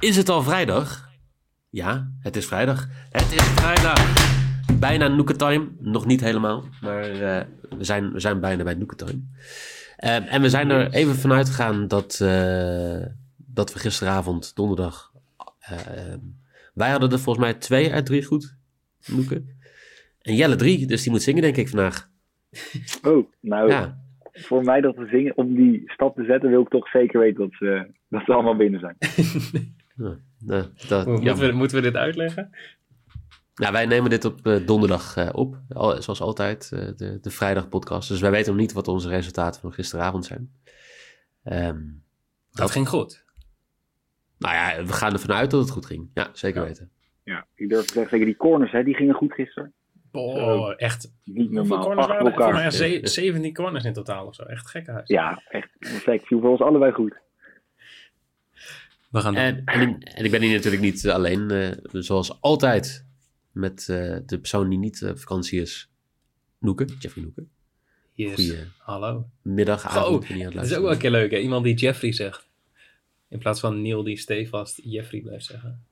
Is het al vrijdag? Ja, het is vrijdag. Het is vrijdag. Bijna Noeketime. Nog niet helemaal, maar eh, we, zijn, we zijn bijna bij Noeketime. Uh, en we zijn er even vanuit gegaan dat, uh, dat we gisteravond, donderdag... Uh, wij hadden er volgens mij twee uit drie goed, Noeken. En Jelle drie, dus die moet zingen denk ik vandaag. Oh, nou, ja. voor mij dat we zingen, om die stap te zetten, wil ik toch zeker weten dat ze, dat ze allemaal binnen zijn. nou, nou, dat, moeten, we, moeten we dit uitleggen? Nou, wij nemen dit op uh, donderdag uh, op, al, zoals altijd, uh, de, de vrijdag podcast. Dus wij weten nog niet wat onze resultaten van gisteravond zijn. Um, dat, dat, ging goed. Nou ja, we gaan ervan uit dat het goed ging. Ja, zeker ja. weten. Ja, ik durf te zeggen, zeker die corners, hè, die gingen goed gisteren. Oh, echt. Niet normaal. Corners waren er? Voor mij ze 17 corners in totaal of zo. Echt gekke huis. Ja, echt. Perfect. Viel voor ons allebei goed. We gaan en, en, en, ik ben hier natuurlijk niet alleen, uh, zoals altijd, met uh, de persoon die niet op vakantie is, Noeke, Jeffrey Noeke. Yes. Goeie Hallo. middag, avond. Oh, dat is ook wel een keer leuk, hè? Iemand die Jeffrey zegt. In plaats van Neil die stevast Jeffrey blijft zeggen.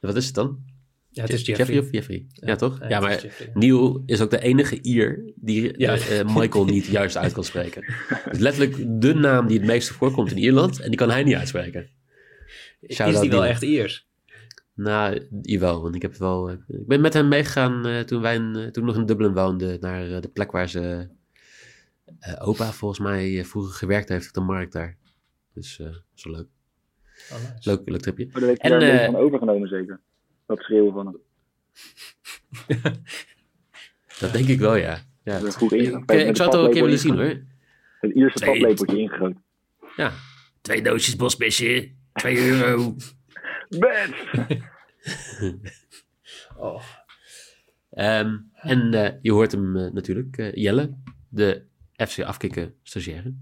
Wat is het dan? Ja, het is Jeffrey. Jeffrey of Jeffrey? Ja, ja toch? Ja, ja maar. Neil is ook de enige Ier die ja. uh, Michael niet juist uit kan spreken. Het is letterlijk de naam die het meeste voorkomt in Ierland en die kan hij niet uitspreken. Shout is die wel Neil. echt Iers? Nou, jawel. Want ik, heb wel, uh, ik ben met hem meegegaan uh, toen wij in, toen nog in Dublin woonden naar de plek waar ze opa volgens mij vroeger gewerkt heeft op de markt daar. Dus uh, zo leuk. Oh, nice. leuk. Leuk tripje. Maar daar heeft hij uh, van overgenomen zeker? Dat schreeuwen van hem. dat denk ik wel, ja. ja. Dat is goed ik, ik, zou het ook een keer willen zien hoor. Het Ierse twee... paplepeltje ingegooid. Ja. Twee doosjes bosbesje. Twee euro. Best! oh. Um, en uh, je hoort hem uh, natuurlijk, uh, Jelle, de FC Afkikken stagiaire.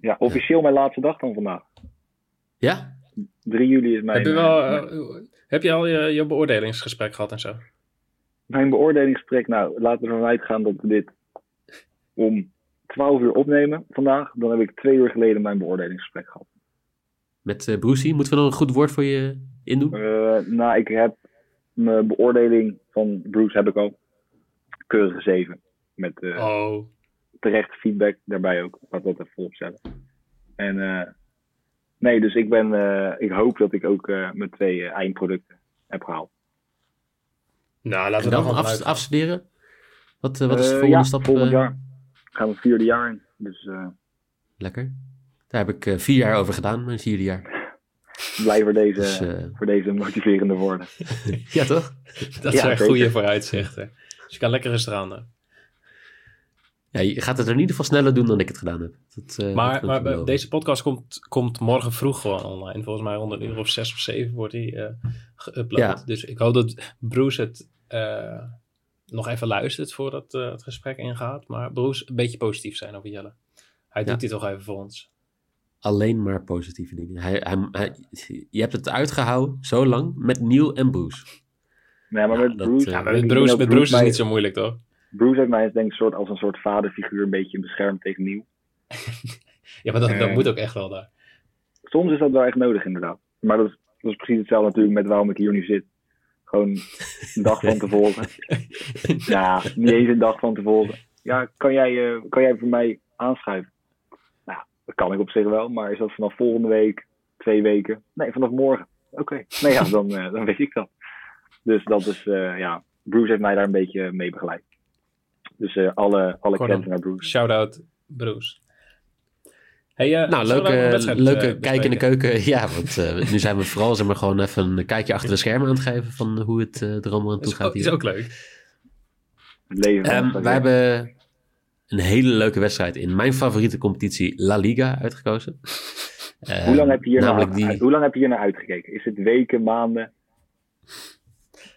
Ja, officieel mijn laatste dag dan vandaag. Ja? 3 juli is mijn... Heb je, wel, uh, heb je al je, je, beoordelingsgesprek gehad en zo? Mijn beoordelingsgesprek, nou, laten we ervan uitgaan dat we dit om 12 uur opnemen vandaag. Dan heb ik twee uur geleden mijn beoordelingsgesprek gehad. Met uh, Brucey, moeten we nog een goed woord voor je indoen? Uh, nou, ik heb mijn beoordeling van Bruce heb ik al. Keurige 7. Met uh, oh. terechte feedback daarbij ook. Laat dat even opstellen. En uh, nee, dus ik ben, uh, ik hoop dat ik ook uh, mijn twee eindproducten heb gehaald. Nou, laten we dan, dan af, afstuderen. Wat, wat is de volgende ja, stap? volgend jaar gaan we het vierde jaar in. Dus, Lekker. Daar heb ik vier jaar over gedaan, mijn vierde jaar. Blij voor deze, dus, voor deze motiverende woorden. ja, toch? Dat ja, zijn goede vooruitzichten. Dus je kan lekker rustig aan doen. Ja, je gaat het er in ieder geval sneller doen dan ik het gedaan heb. Dat, uh, maar dat maar deze podcast komt, komt morgen vroeg gewoon online. Volgens mij rond een uur of zes of zeven wordt die uh, geüpload. Ja. Dus ik hoop dat Bruce het uh, nog even luistert voordat het gesprek ingaat. Maar Bruce, een beetje positief zijn over Jelle. Hij doet ja. dit toch even voor ons. Alleen maar positieve dingen. Hij, hij, hij, je hebt het uitgehouden zo lang met Neil en Bruce. Nee, maar met Bruce... Met Bruce, met Bruce is het niet zo moeilijk, toch? Bruce heeft mij denk ik soort, als een soort vaderfiguur een beetje beschermd tegen Nieuw. ja, maar dat, uh, dat moet ook echt wel daar. Soms is dat wel echt nodig inderdaad. Maar dat is, dat is precies hetzelfde natuurlijk met waarom ik hier nu zit. Gewoon een dag van tevoren. ja, niet eens een dag van tevoren. Ja, kan jij, uh, kan jij voor mij aanschuiven? Nou, dat kan ik op zich wel. Maar is dat vanaf volgende week, twee weken? Nee, vanaf morgen. Oké. Okay. Nee, ja, dan, uh, dan weet ik dat. Dus dat is, ja, Bruce heeft mij daar een beetje mee begeleid. Dus uh, alle, alle naar Bruce. Shout-out Bruce. Hey, uh, nou, leuke, leuke uh, kijk in de keuken. Ja, want uh, nu zijn we vooral zeg maar, gewoon even een kijkje achter de schermen aan het geven van hoe het er allemaal aan toe gaat. Is ook leuk. Het leven um, wij hebben, een hele leuke wedstrijd in mijn favoriete competitie La Liga uitgekozen. hoe, lang heb je hier namelijk naar, die, hoe lang heb je hier naar uitgekeken? Is het weken, maanden?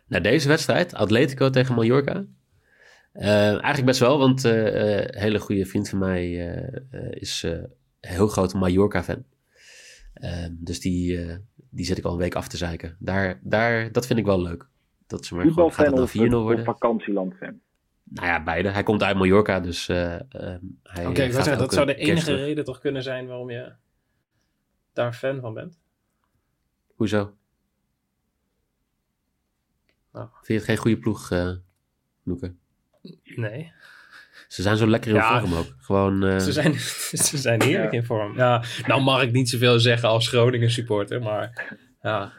naar deze wedstrijd, Atletico tegen Mallorca. Eh, eigenlijk best wel, want eh, eh, een hele goede vriend van mij eh, eh, is eh, een heel groot Mallorca-fan. Eh, dus die, eh, die zit ik al een week af te zeiken. Daar, daar, dat vind ik wel leuk. Dat ze maar gewoon, gaat het dan 4-0 of, of worden? vakantieland-fan? Nou ja, beide. Hij komt uit Mallorca, dus eh, eh, hij Oké, dat zou de enige reden toch kunnen zijn waarom je daar fan van bent. Hoezo? Nou. Vind je het geen goede ploeg, eh Noeke? Nee, Ze zijn zo lekker in Ja. vorm ook. Gewoon, eh, ze zijn, ze zijn heerlijk Ja. in vorm. Ja, nou mag ik niet zoveel zeggen als Groningen supporter, maar ja.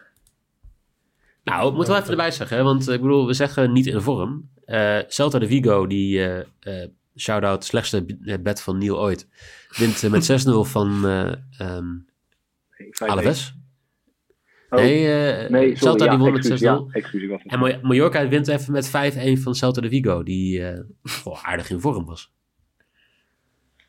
Nou, ik moet wel even erbij zeggen, hè, want ik bedoel, we zeggen niet in vorm. Eh Celta de Vigo, die eh eh shout-out slechtste eh, bed van Neil ooit, wint eh, met 6-0 van eh ehm 5-1. Alaves. Oh, nee, eh, nee, sorry, Celta ja, die won met 6-0. excuus, ja, excuus, ik was het. En Ma- Mallorca wint even met 5-1 van Celta de Vigo, die eh, goh, aardig in vorm was.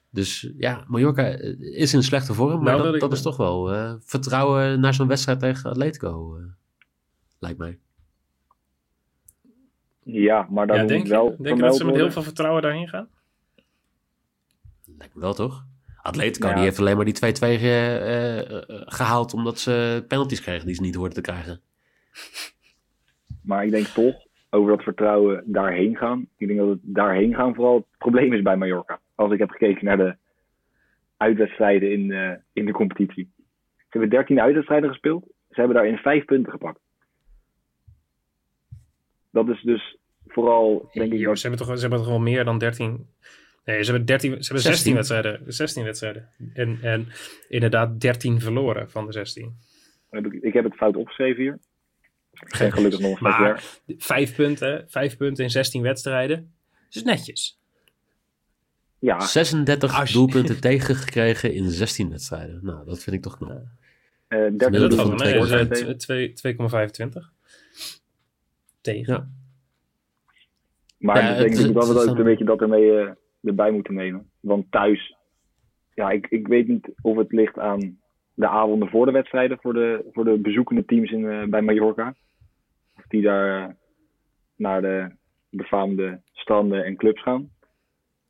Dus ja, Mallorca eh, is in slechte vorm, maar Nou, dat, dat is toch wel eh, vertrouwen naar zo'n wedstrijd tegen Atletico, eh, lijkt mij. Ja, maar daar ja denk, wel je, denk je dat ze met heel veel vertrouwen daarheen gaan? Lijkt me wel, toch? Atletico Ja. die heeft alleen maar die 2-2 ge- eh, eh, gehaald omdat ze penalties kregen die ze niet hoorden te krijgen. Maar ik denk toch, over dat vertrouwen daarheen gaan. Ik denk dat het daarheen gaan vooral het probleem is bij Mallorca. Als ik heb gekeken naar de uitwedstrijden in, eh, in de competitie. Ze hebben 13 uitwedstrijden gespeeld. Ze hebben daarin 5 punten gepakt. Dat is dus vooral, denk ik, Yo, dat ze, hebben toch, ze hebben toch wel meer dan 13... Nee, ze hebben, 13, ze hebben 16, 16. wedstrijden. 16 wedstrijden. En, en inderdaad 13 verloren van de 16. heb ik, ik heb het fout opgeschreven hier. Ik ben gelukkig nog een Maar- jaar. Vijf punten, vijf punten in 16 wedstrijden. Dat is netjes. Ja, 36 Als je- doelpunten tegengekregen in 16 wedstrijden. Nou, dat vind ik toch knap. eh 13 Nee, dat van wel mee. twee Dat is, tegen. eh, twee- 2,25 tegen. Ja. Maar Ja, ik denk het- dat we het is ook een beetje dat ermee eh, erbij moeten nemen. Want thuis, ja, ik, ik weet niet of het ligt aan de avonden voor de wedstrijden, voor de, voor de bezoekende teams in, eh, bij Mallorca. Of die daar eh, naar de befaamde stranden en clubs gaan.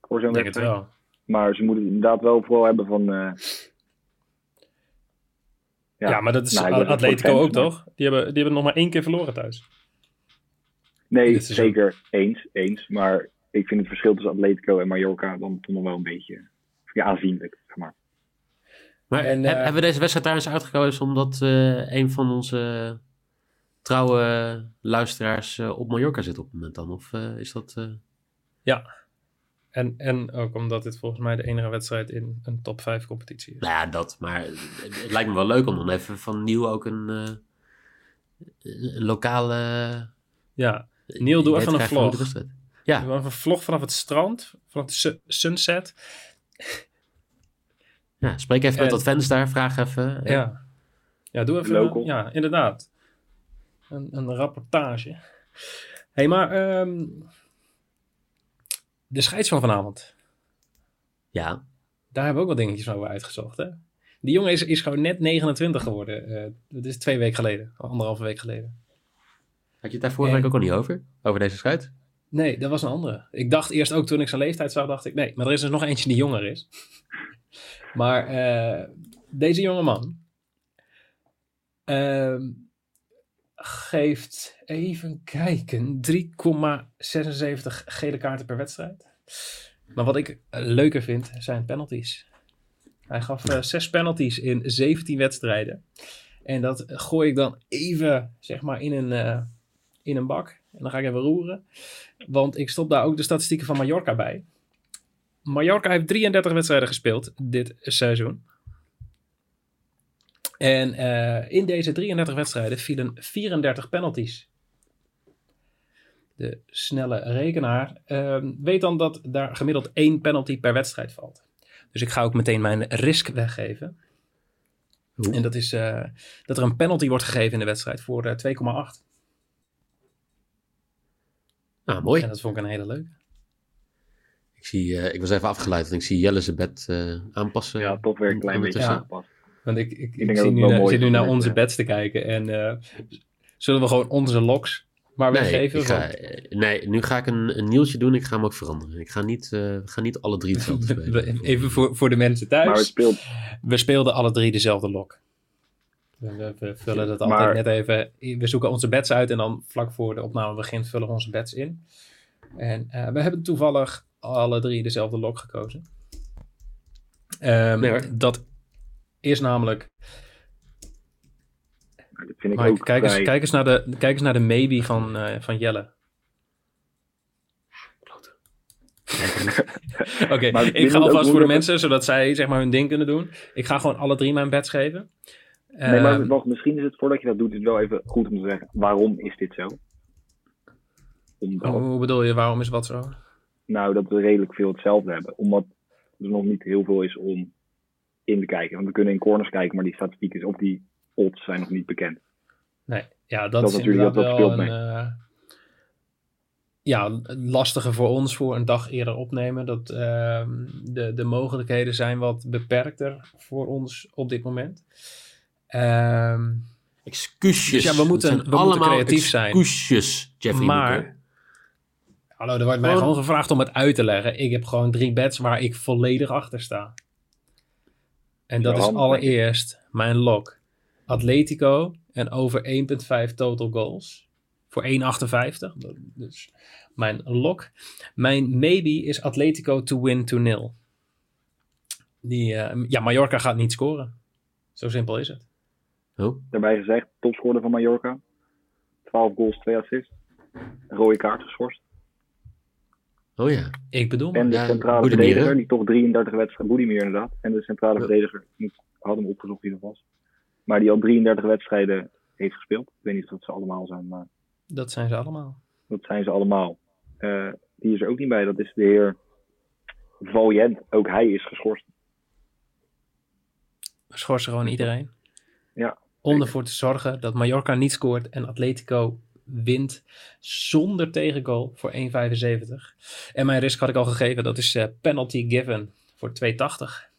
Voor zo'n Ik denk het wedstrijd. wel. Maar ze moeten het inderdaad wel vooral hebben van. eh, Ja, maar dat is nou, Atletico ook maar- toch? Die hebben, die hebben nog maar één keer verloren thuis. Nee, zeker eens, eens. Maar ik vind het verschil tussen Atletico en Mallorca dan toch nog wel een beetje ja, aanzienlijk. Zeg maar. Maar En, eh, hebben we deze wedstrijd trouwens uitgekozen omdat eh, een van onze trouwe luisteraars eh, op Mallorca zit op het moment dan? Of eh, is dat... eh, Ja. En, en ook omdat dit volgens mij de enige wedstrijd in een top 5 competitie is. Nou ja, dat. Maar het, het lijkt me wel leuk om dan even van nieuw ook een, eh, een lokale... Ja. Neil, doe even een vlog. Ja, Even een vlog vanaf het strand, vanaf de su- sunset. ja, spreek even met En- wat fans daar, vraag even. Ja. Ja, doe even. Local. Ja, inderdaad. Een, een rapportage. Hé, hey, maar ehm, de scheids van vanavond. ja. Daar hebben we ook wat dingetjes over uitgezocht, hè? Die jongen is, is gewoon net 29 geworden. eh dat is twee weken geleden. Anderhalve week geleden. Had je het daar vorige En- week ook al niet over? Over deze schuit? Nee, dat was een andere. Ik dacht eerst ook toen ik zijn leeftijd zag, dacht ik, nee, maar er is dus nog eentje die jonger is. maar eh, deze jonge man ehm, geeft, even kijken, 3,76 gele kaarten per wedstrijd. Maar wat ik eh, leuker vind, zijn penalties. Hij gaf eh, zes penalties in 17 wedstrijden. En dat gooi ik dan even, zeg maar, in een, in een bak. En dan ga ik even roeren. Want ik stop daar ook de statistieken van Mallorca bij. Mallorca heeft 33 wedstrijden gespeeld dit seizoen. En eh, in deze 33 wedstrijden vielen 34 penalties. De snelle rekenaar ehm, weet dan dat daar gemiddeld één penalty per wedstrijd valt. Dus ik ga ook meteen mijn risk weggeven. En dat is eh, dat er een penalty wordt gegeven in de wedstrijd voor eh, 2,8. Nou, mooi. En dat vond ik een hele leuke. Ik zie, eh, ik was even afgeleid, want ik zie Jelle zijn bed eh, aanpassen. Ja, toch weer een klein beetje aangepast. Want ik, ik, ik, zie nu naar, zit nu naar onze beds te kijken. En eh, zullen we gewoon onze loks maar Nee, weggeven? ik ga, eh, nee, nu ga ik een, een nieuwtje doen. Ik ga hem ook veranderen. Ik ga niet, eh, we gaan niet alle drie hetzelfde spelen. Even voor, voor de mensen Maar het thuis. speelt, We speelden alle drie dezelfde lok. We, vullen dat altijd Maar- net even. We zoeken onze beds uit en dan vlak voor de opname begint vullen we onze beds in. En eh, we hebben toevallig alle drie dezelfde lok gekozen. Ehm, Nee dat is namelijk. nou, dat vind ik Mike, ook kijk, eens, kijk, eens naar de, kijk eens naar de maybe van, eh, van Jelle. Oké, ik ga alvast voor de mensen, zodat zij zeg maar hun ding kunnen doen. Ik ga gewoon alle drie mijn beds geven. Nee, maar Ehm, misschien is het voordat je dat doet, is het wel even goed om te zeggen, waarom is dit zo? Omdat, hoe, hoe bedoel je, waarom is wat zo? nou, dat we redelijk veel hetzelfde hebben. Omdat er nog niet heel veel is om in te kijken. Want we kunnen in corners kijken, maar die statistieken of die odds zijn nog niet bekend. Nee, ja, dat, Dat is natuurlijk, inderdaad dat wel een... mee. eh, ja, lastige voor ons voor een dag eerder opnemen. Dat, ehm, de, de mogelijkheden zijn wat beperkter voor ons op dit moment. Ehm, Excuses. Dus ja, we moeten- allemaal creatief zijn. Excuses, Jeffrey. Maar- hallo, er wordt mij Gewoon- gewoon gevraagd om het uit te leggen. Ik heb gewoon drie bets waar ik volledig achter sta. En dat is allereerst mijn lock. Atletico en over 1.5 total goals. Voor 1,58. Dat- Dus mijn lock. Mijn maybe is Atletico to win 2-0. Die, eh, ja, Mallorca gaat niet scoren. Zo simpel is het. Oh, Daarbij gezegd, topscorer van Mallorca. 12 goals, 2 assists. Een rode kaart geschorst. oh ja. Ik bedoel maar. En de Ja, centrale verdediger, hè? die toch 33 wedstrijden, Boedimir inderdaad. En de centrale Ja. verdediger, ik had hem opgezocht wie dat was. Maar die al 33 wedstrijden heeft gespeeld. Ik weet niet of dat ze allemaal zijn, maar Dat zijn ze allemaal. dat zijn ze allemaal. Eh, die is er ook niet bij, dat is de heer Valient. Ook hij is geschorst. We schorsen gewoon iedereen. Ja. Om ervoor te zorgen dat Mallorca niet scoort en Atletico wint zonder tegengoal voor 1,75. En mijn risk had ik al gegeven, dat is eh, penalty given voor 2,80.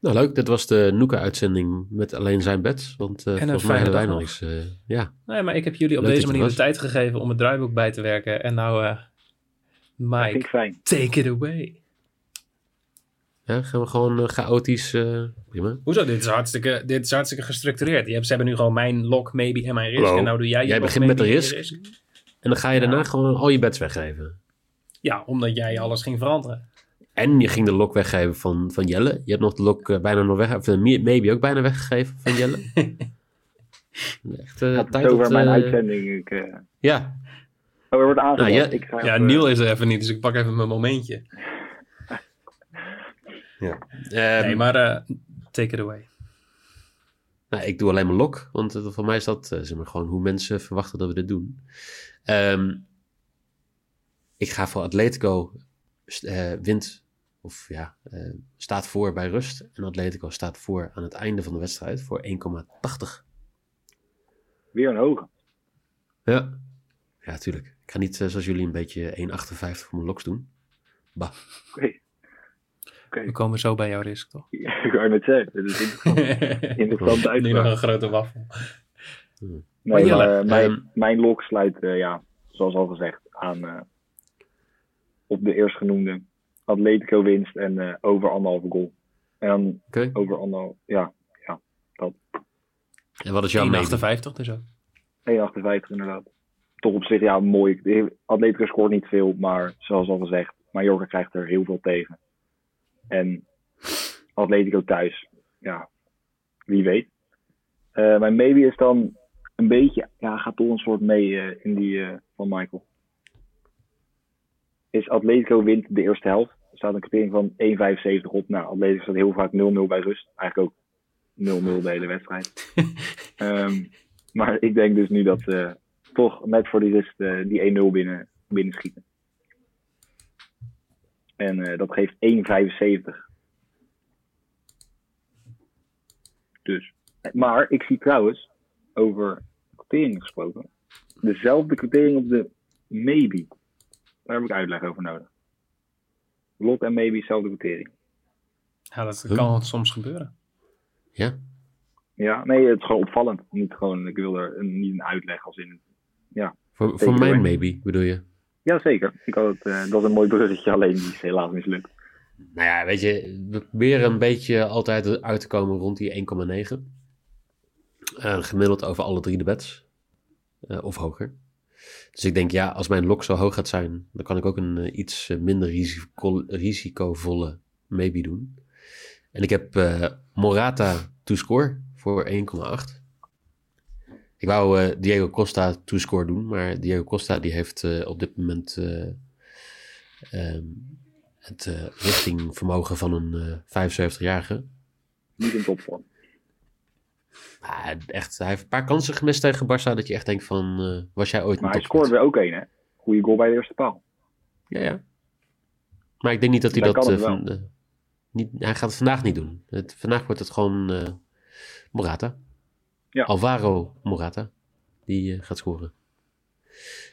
Nou, leuk. Dit was de Noeka-uitzending met alleen zijn beds. Want eh een volgens mij hebben wij nog eens... eh, ja. Nee, maar ik heb jullie op Leuk deze manier de tijd gegeven om het draaiboek bij te werken. En nou, eh Mike, take it away. Ja, gaan we gewoon eh, chaotisch... eh, prima. Hoezo? Dit is hartstikke, dit is hartstikke gestructureerd. Je hebt, ze hebben nu gewoon mijn lock, maybe en mijn risk. En nou doe jij je Jij lock, begint met de risk. En dan ga je daarna gewoon al je beds weggeven. Ja, omdat jij alles ging veranderen. En je ging de lok weggeven van, van Jelle. Je hebt nog de lok eh, bijna nog weg... Of maybe ook bijna weggegeven van Jelle. Echt tijd is over mijn uitzending. Ik, Ja, Oh, er wordt. Nou, ja- ik ga Ja, even- Niel is er even niet, dus ik pak even mijn momentje. Ehm, nee, maar eh, take it away. Nou, ik doe alleen maar lok, want eh, voor mij is dat eh, zeg maar, gewoon hoe mensen verwachten dat we dit doen. Ehm, ik ga voor Atletico st- eh, wint, of ja, eh, staat voor bij rust. En Atletico staat voor aan het einde van de wedstrijd voor 1,80. Weer een hoge. Ja, ja, tuurlijk. Ik ga niet zoals jullie een beetje 1,58 voor mijn loks doen. Bah. Oké. We komen zo bij jouw risk, toch? ik wou net zeggen. Dit is interessant. Interessante nu nog een grote waffel. Nee, Maar Jelle, maar eh, mijn, ehm, mijn lok sluit, eh, ja, zoals al gezegd, aan eh, op de eerstgenoemde Atletico winst en eh, over anderhalve goal. En dan over anderhalf, ja, En wat is jouw mening? 1,58 dus ook. 1,58 inderdaad. Toch op zich, ja, mooi. Atletico scoort niet veel, maar zoals al gezegd, Mallorca krijgt er heel veel tegen. En Atletico thuis, ja, wie weet. Eh, mijn maybe is dan een beetje, ja, gaat toch een soort mee eh, in die eh, van Michael. Is Atletico wint de eerste helft. Er staat een kwartering van 1,75 op. Nou, Atletico staat heel vaak 0-0 bij rust. Eigenlijk ook 0-0 de hele wedstrijd. Ehm, maar ik denk dus nu dat ze toch net voor die rust die 1-0 binnen, binnen schieten. En eh, dat geeft 1,75. Dus. Maar ik zie trouwens, over quoteringen gesproken, dezelfde quotering op de maybe. Daar heb ik uitleg over nodig. Lot en maybe zelfde quotering. Ja, dat Huh? kan soms gebeuren. Ja? Ja, nee, het is gewoon opvallend. Niet gewoon, ik wil er een, niet een uitleg als in. Voor, voor mijn maybe, bedoel je? Ja, zeker. Ik had eh, dat is een mooi bruggetje, alleen die is helaas mislukt. Nou ja, weet je, we proberen een beetje altijd uit te komen rond die 1,9. Eh, gemiddeld over alle drie de bets. Eh, of hoger. Dus ik denk, ja, als mijn lok zo hoog gaat zijn, dan kan ik ook een eh, iets eh, minder risico, risicovolle maybe doen. En ik heb eh, Morata to score voor 1,8. Ik wou eh, Diego Costa to score doen, maar Diego Costa die heeft eh, op dit moment ehm, het richtingvermogen van een eh 75-jarige. Niet in topvorm. Ah, echt, hij heeft een paar kansen gemist tegen Barça dat je echt denkt van, was jij ooit een Maar hij scoorde er ook één, hè? Goeie goal bij de eerste paal. Ja, ja. Maar ik denk niet dat hij dat... van, niet, hij gaat het vandaag niet doen. Het, vandaag wordt het gewoon Morata. Ja. Alvaro Morata. Die eh, gaat scoren.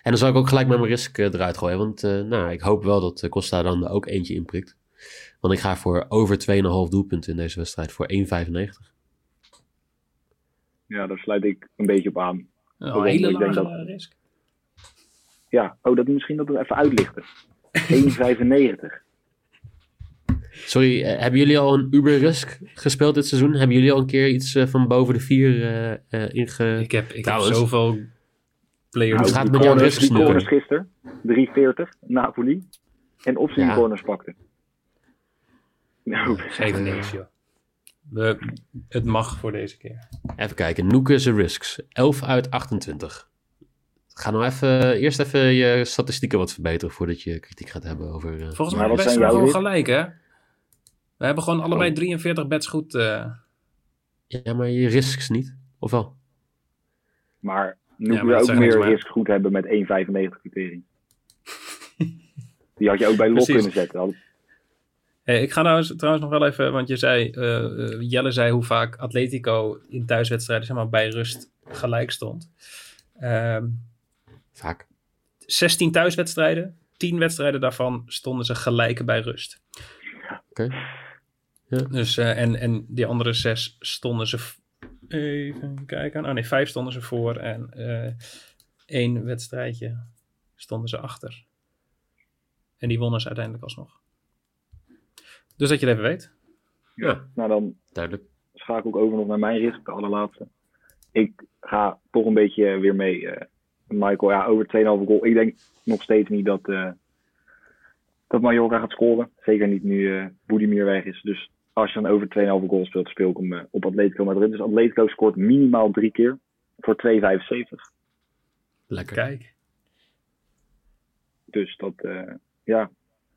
En dan zal ik ook gelijk met mijn risk eh, eruit gooien. Want eh, nou, ik hoop wel dat Costa dan er ook eentje inprikt. Want ik ga voor over 2,5 doelpunten in deze wedstrijd. Voor 1,95. Ja, daar sluit ik een beetje op aan. Een Waarom? hele Ik denk lage dat- risk. Ja, oh, dat misschien dat we even uitlichten. 1,95. Sorry, eh, hebben jullie al een Uber Risk gespeeld dit seizoen? Hebben jullie al een keer iets eh, van boven de 4 eh eh, inge... Ik heb, ik heb zoveel players. Hoe Nou, gaat het die met jouw corners- risksnoeken? corners gisteren, 3,40, Napoli. En of ze die Ja. corners pakten. Nou, Geef niks, joh. We, het mag voor deze keer. Even kijken, Noeke's risks. 11 uit 28. Ga nou even, eerst even je statistieken wat verbeteren voordat je kritiek gaat hebben over... eh, Volgens mij zijn wel jouw gewoon gelijk, hè? We hebben gewoon allebei Oh. 43 bets goed. eh. Ja, maar je risks niet, of wel? maar nu Ja, ja, we ook meer maar- risk goed hebben met 1,95 quotering. Die had je ook bij Lot Precies. kunnen zetten. Had- Hey, ik ga nou eens- trouwens nog wel even, want je zei, eh, eh, Jelle zei hoe vaak Atletico in thuiswedstrijden zeg maar, bij rust gelijk stond. Ehm, Vaak. 16 thuiswedstrijden, 10 wedstrijden daarvan stonden ze gelijk bij rust. Oké. Dus, eh, en, en die andere zes stonden ze, even kijken, oh nee, vijf stonden ze voor en eh één wedstrijdje stonden ze achter. En die wonnen ze uiteindelijk alsnog. Dus dat je het even weet. Ja, Nou, dan duidelijk. schakel ik over nog naar mijn risk, de allerlaatste. Ik ga toch een beetje weer mee. eh, Michael, ja, over 2,5 goal. Ik denk nog steeds niet dat, eh dat Mallorca gaat scoren. Zeker niet nu eh Boedimir weg is. Dus als je dan over 2,5 goal speelt, speel ik hem eh, op Atletico Madrid. Dus Atletico scoort minimaal drie keer voor 2,75. Lekker. Kijk. Dus dat, eh, ja,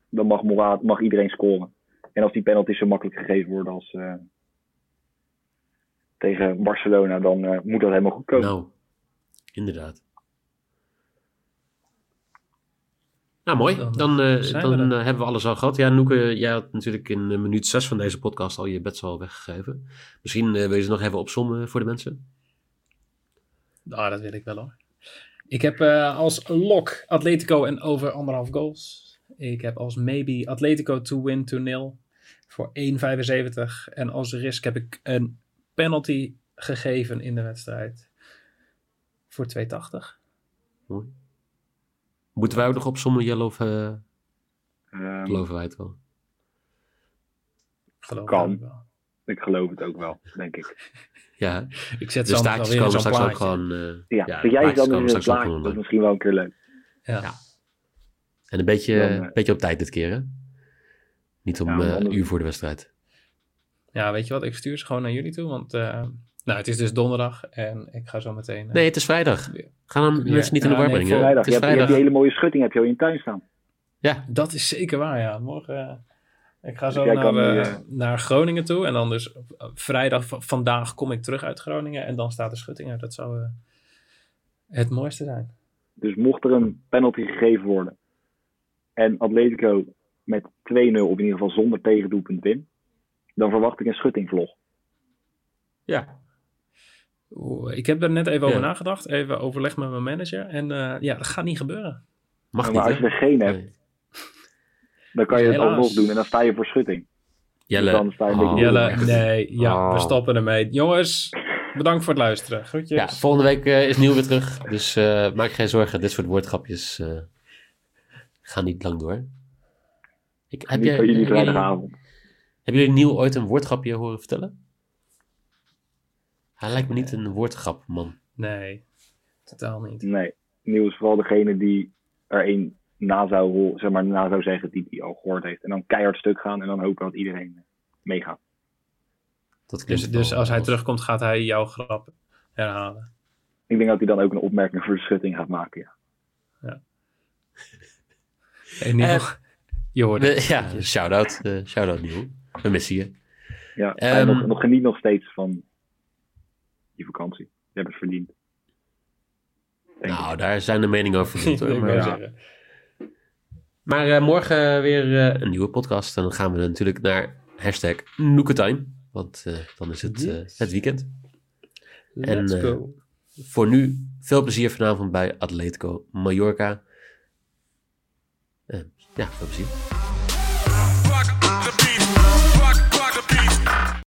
dan mag, Morata, mag iedereen scoren. En als die penalties zo makkelijk gegeven worden als eh, tegen Barcelona, dan eh, moet dat helemaal goed komen. Nou, inderdaad. Nou, mooi. Dan, Dan, eh, zijn dan we eh, hebben we alles al gehad. Ja, Noeke, jij had natuurlijk in eh, minuut 6 van deze podcast al je bets al weggegeven. Misschien eh, wil je ze nog even opzommen voor de mensen. Nou, dat wil ik wel hoor. Ik heb eh, als lock Atletico en over anderhalf goals. Ik heb als maybe Atletico to win to nil voor 1,75. En als risk heb ik een penalty gegeven in de wedstrijd voor 2,80. Mooi. Moeten wij ook nog opzommen, Jelle, of eh, Ehm, geloven wij het wel? Geloof Kan. ik wel. ik geloof het ook wel, denk ik. Ja, Ik zet de staartjes in komen zo'n straks ook plaatje. gewoon... eh, Ja, Ja, vind jij dan komen in een ook plaatje? gewoon Dat is misschien wel een keer leuk. Ja. Ja. en een beetje, Dan, eh, beetje op tijd dit keer, hè? Niet om Ja, eh, een uur voor de wedstrijd. Ja, weet je wat? Ik stuur ze gewoon naar jullie toe. Want eh, nou, het is dus donderdag en ik ga zo meteen... eh, Nee, het is vrijdag. Ga dan Ja, mensen niet in de war brengen. Vrijdag, je hebt, je hebt vrijdag. die hele mooie schutting heb je al in je tuin staan. Ja, Dat is zeker waar, ja. Morgen. eh, ik ga zo jij naar, nu, eh, naar Groningen toe. En dan dus vrijdag vandaag kom ik terug uit Groningen. En dan staat de schutting er. Dat zou het mooiste zijn. Dus mocht er een penalty gegeven worden en Atletico met 2-0 of in ieder geval zonder tegendoelpunt win, dan verwacht ik een schuttingvlog. ja. Oeh, ik heb er net even Ja. over nagedacht. Even overleg met mijn manager. En eh, ja, dat gaat niet gebeuren. Mag maar niet, als hè? je er geen hebt, Nee. Dan kan je het alsnog doen en dan sta je voor schutting. Jelle. Dan sta je een Oh. Jelle, nee, ja, we Oh. stoppen ermee. Jongens, bedankt voor het luisteren. Groetjes. Ja, volgende week eh, is Nieuw weer terug. Dus eh, maak geen zorgen. Dit soort woordgrapjes eh, gaan niet lang door. Ik, heb, Niet jij, jullie hebben jullie, vrijdagavond. hebben jullie Nieuw ooit een woordgrapje horen vertellen? Hij lijkt me niet een woordgrap, man. Nee, totaal niet. Nee. Nieuw is vooral degene die er een na zou, zeg maar, na zou zeggen die hij al gehoord heeft. En dan keihard stuk gaan en dan hopen dat iedereen eh, meegaat. Dat Dus, dus als hij terugkomt, gaat hij jouw grap herhalen. Ik denk dat hij dan ook een opmerking voor de schutting gaat maken. Ja. En Niel, Eh, je hoort We- het. ja, shout-out. eh, shout-out Nieuw. We missen je. Ja, en nog, nog geniet nog steeds van die vakantie. Je hebt het verdiend. Denk ik. Nou, daar zijn de meningen over verdeeld, hoor. Maar, maar eh, morgen weer eh, een nieuwe podcast. En dan gaan we natuurlijk naar hashtag Noeketime. Want eh, dan is het, het weekend. Let's go. Voor nu, veel plezier vanavond bij Atletico Mallorca. Eh, ja, veel plezier.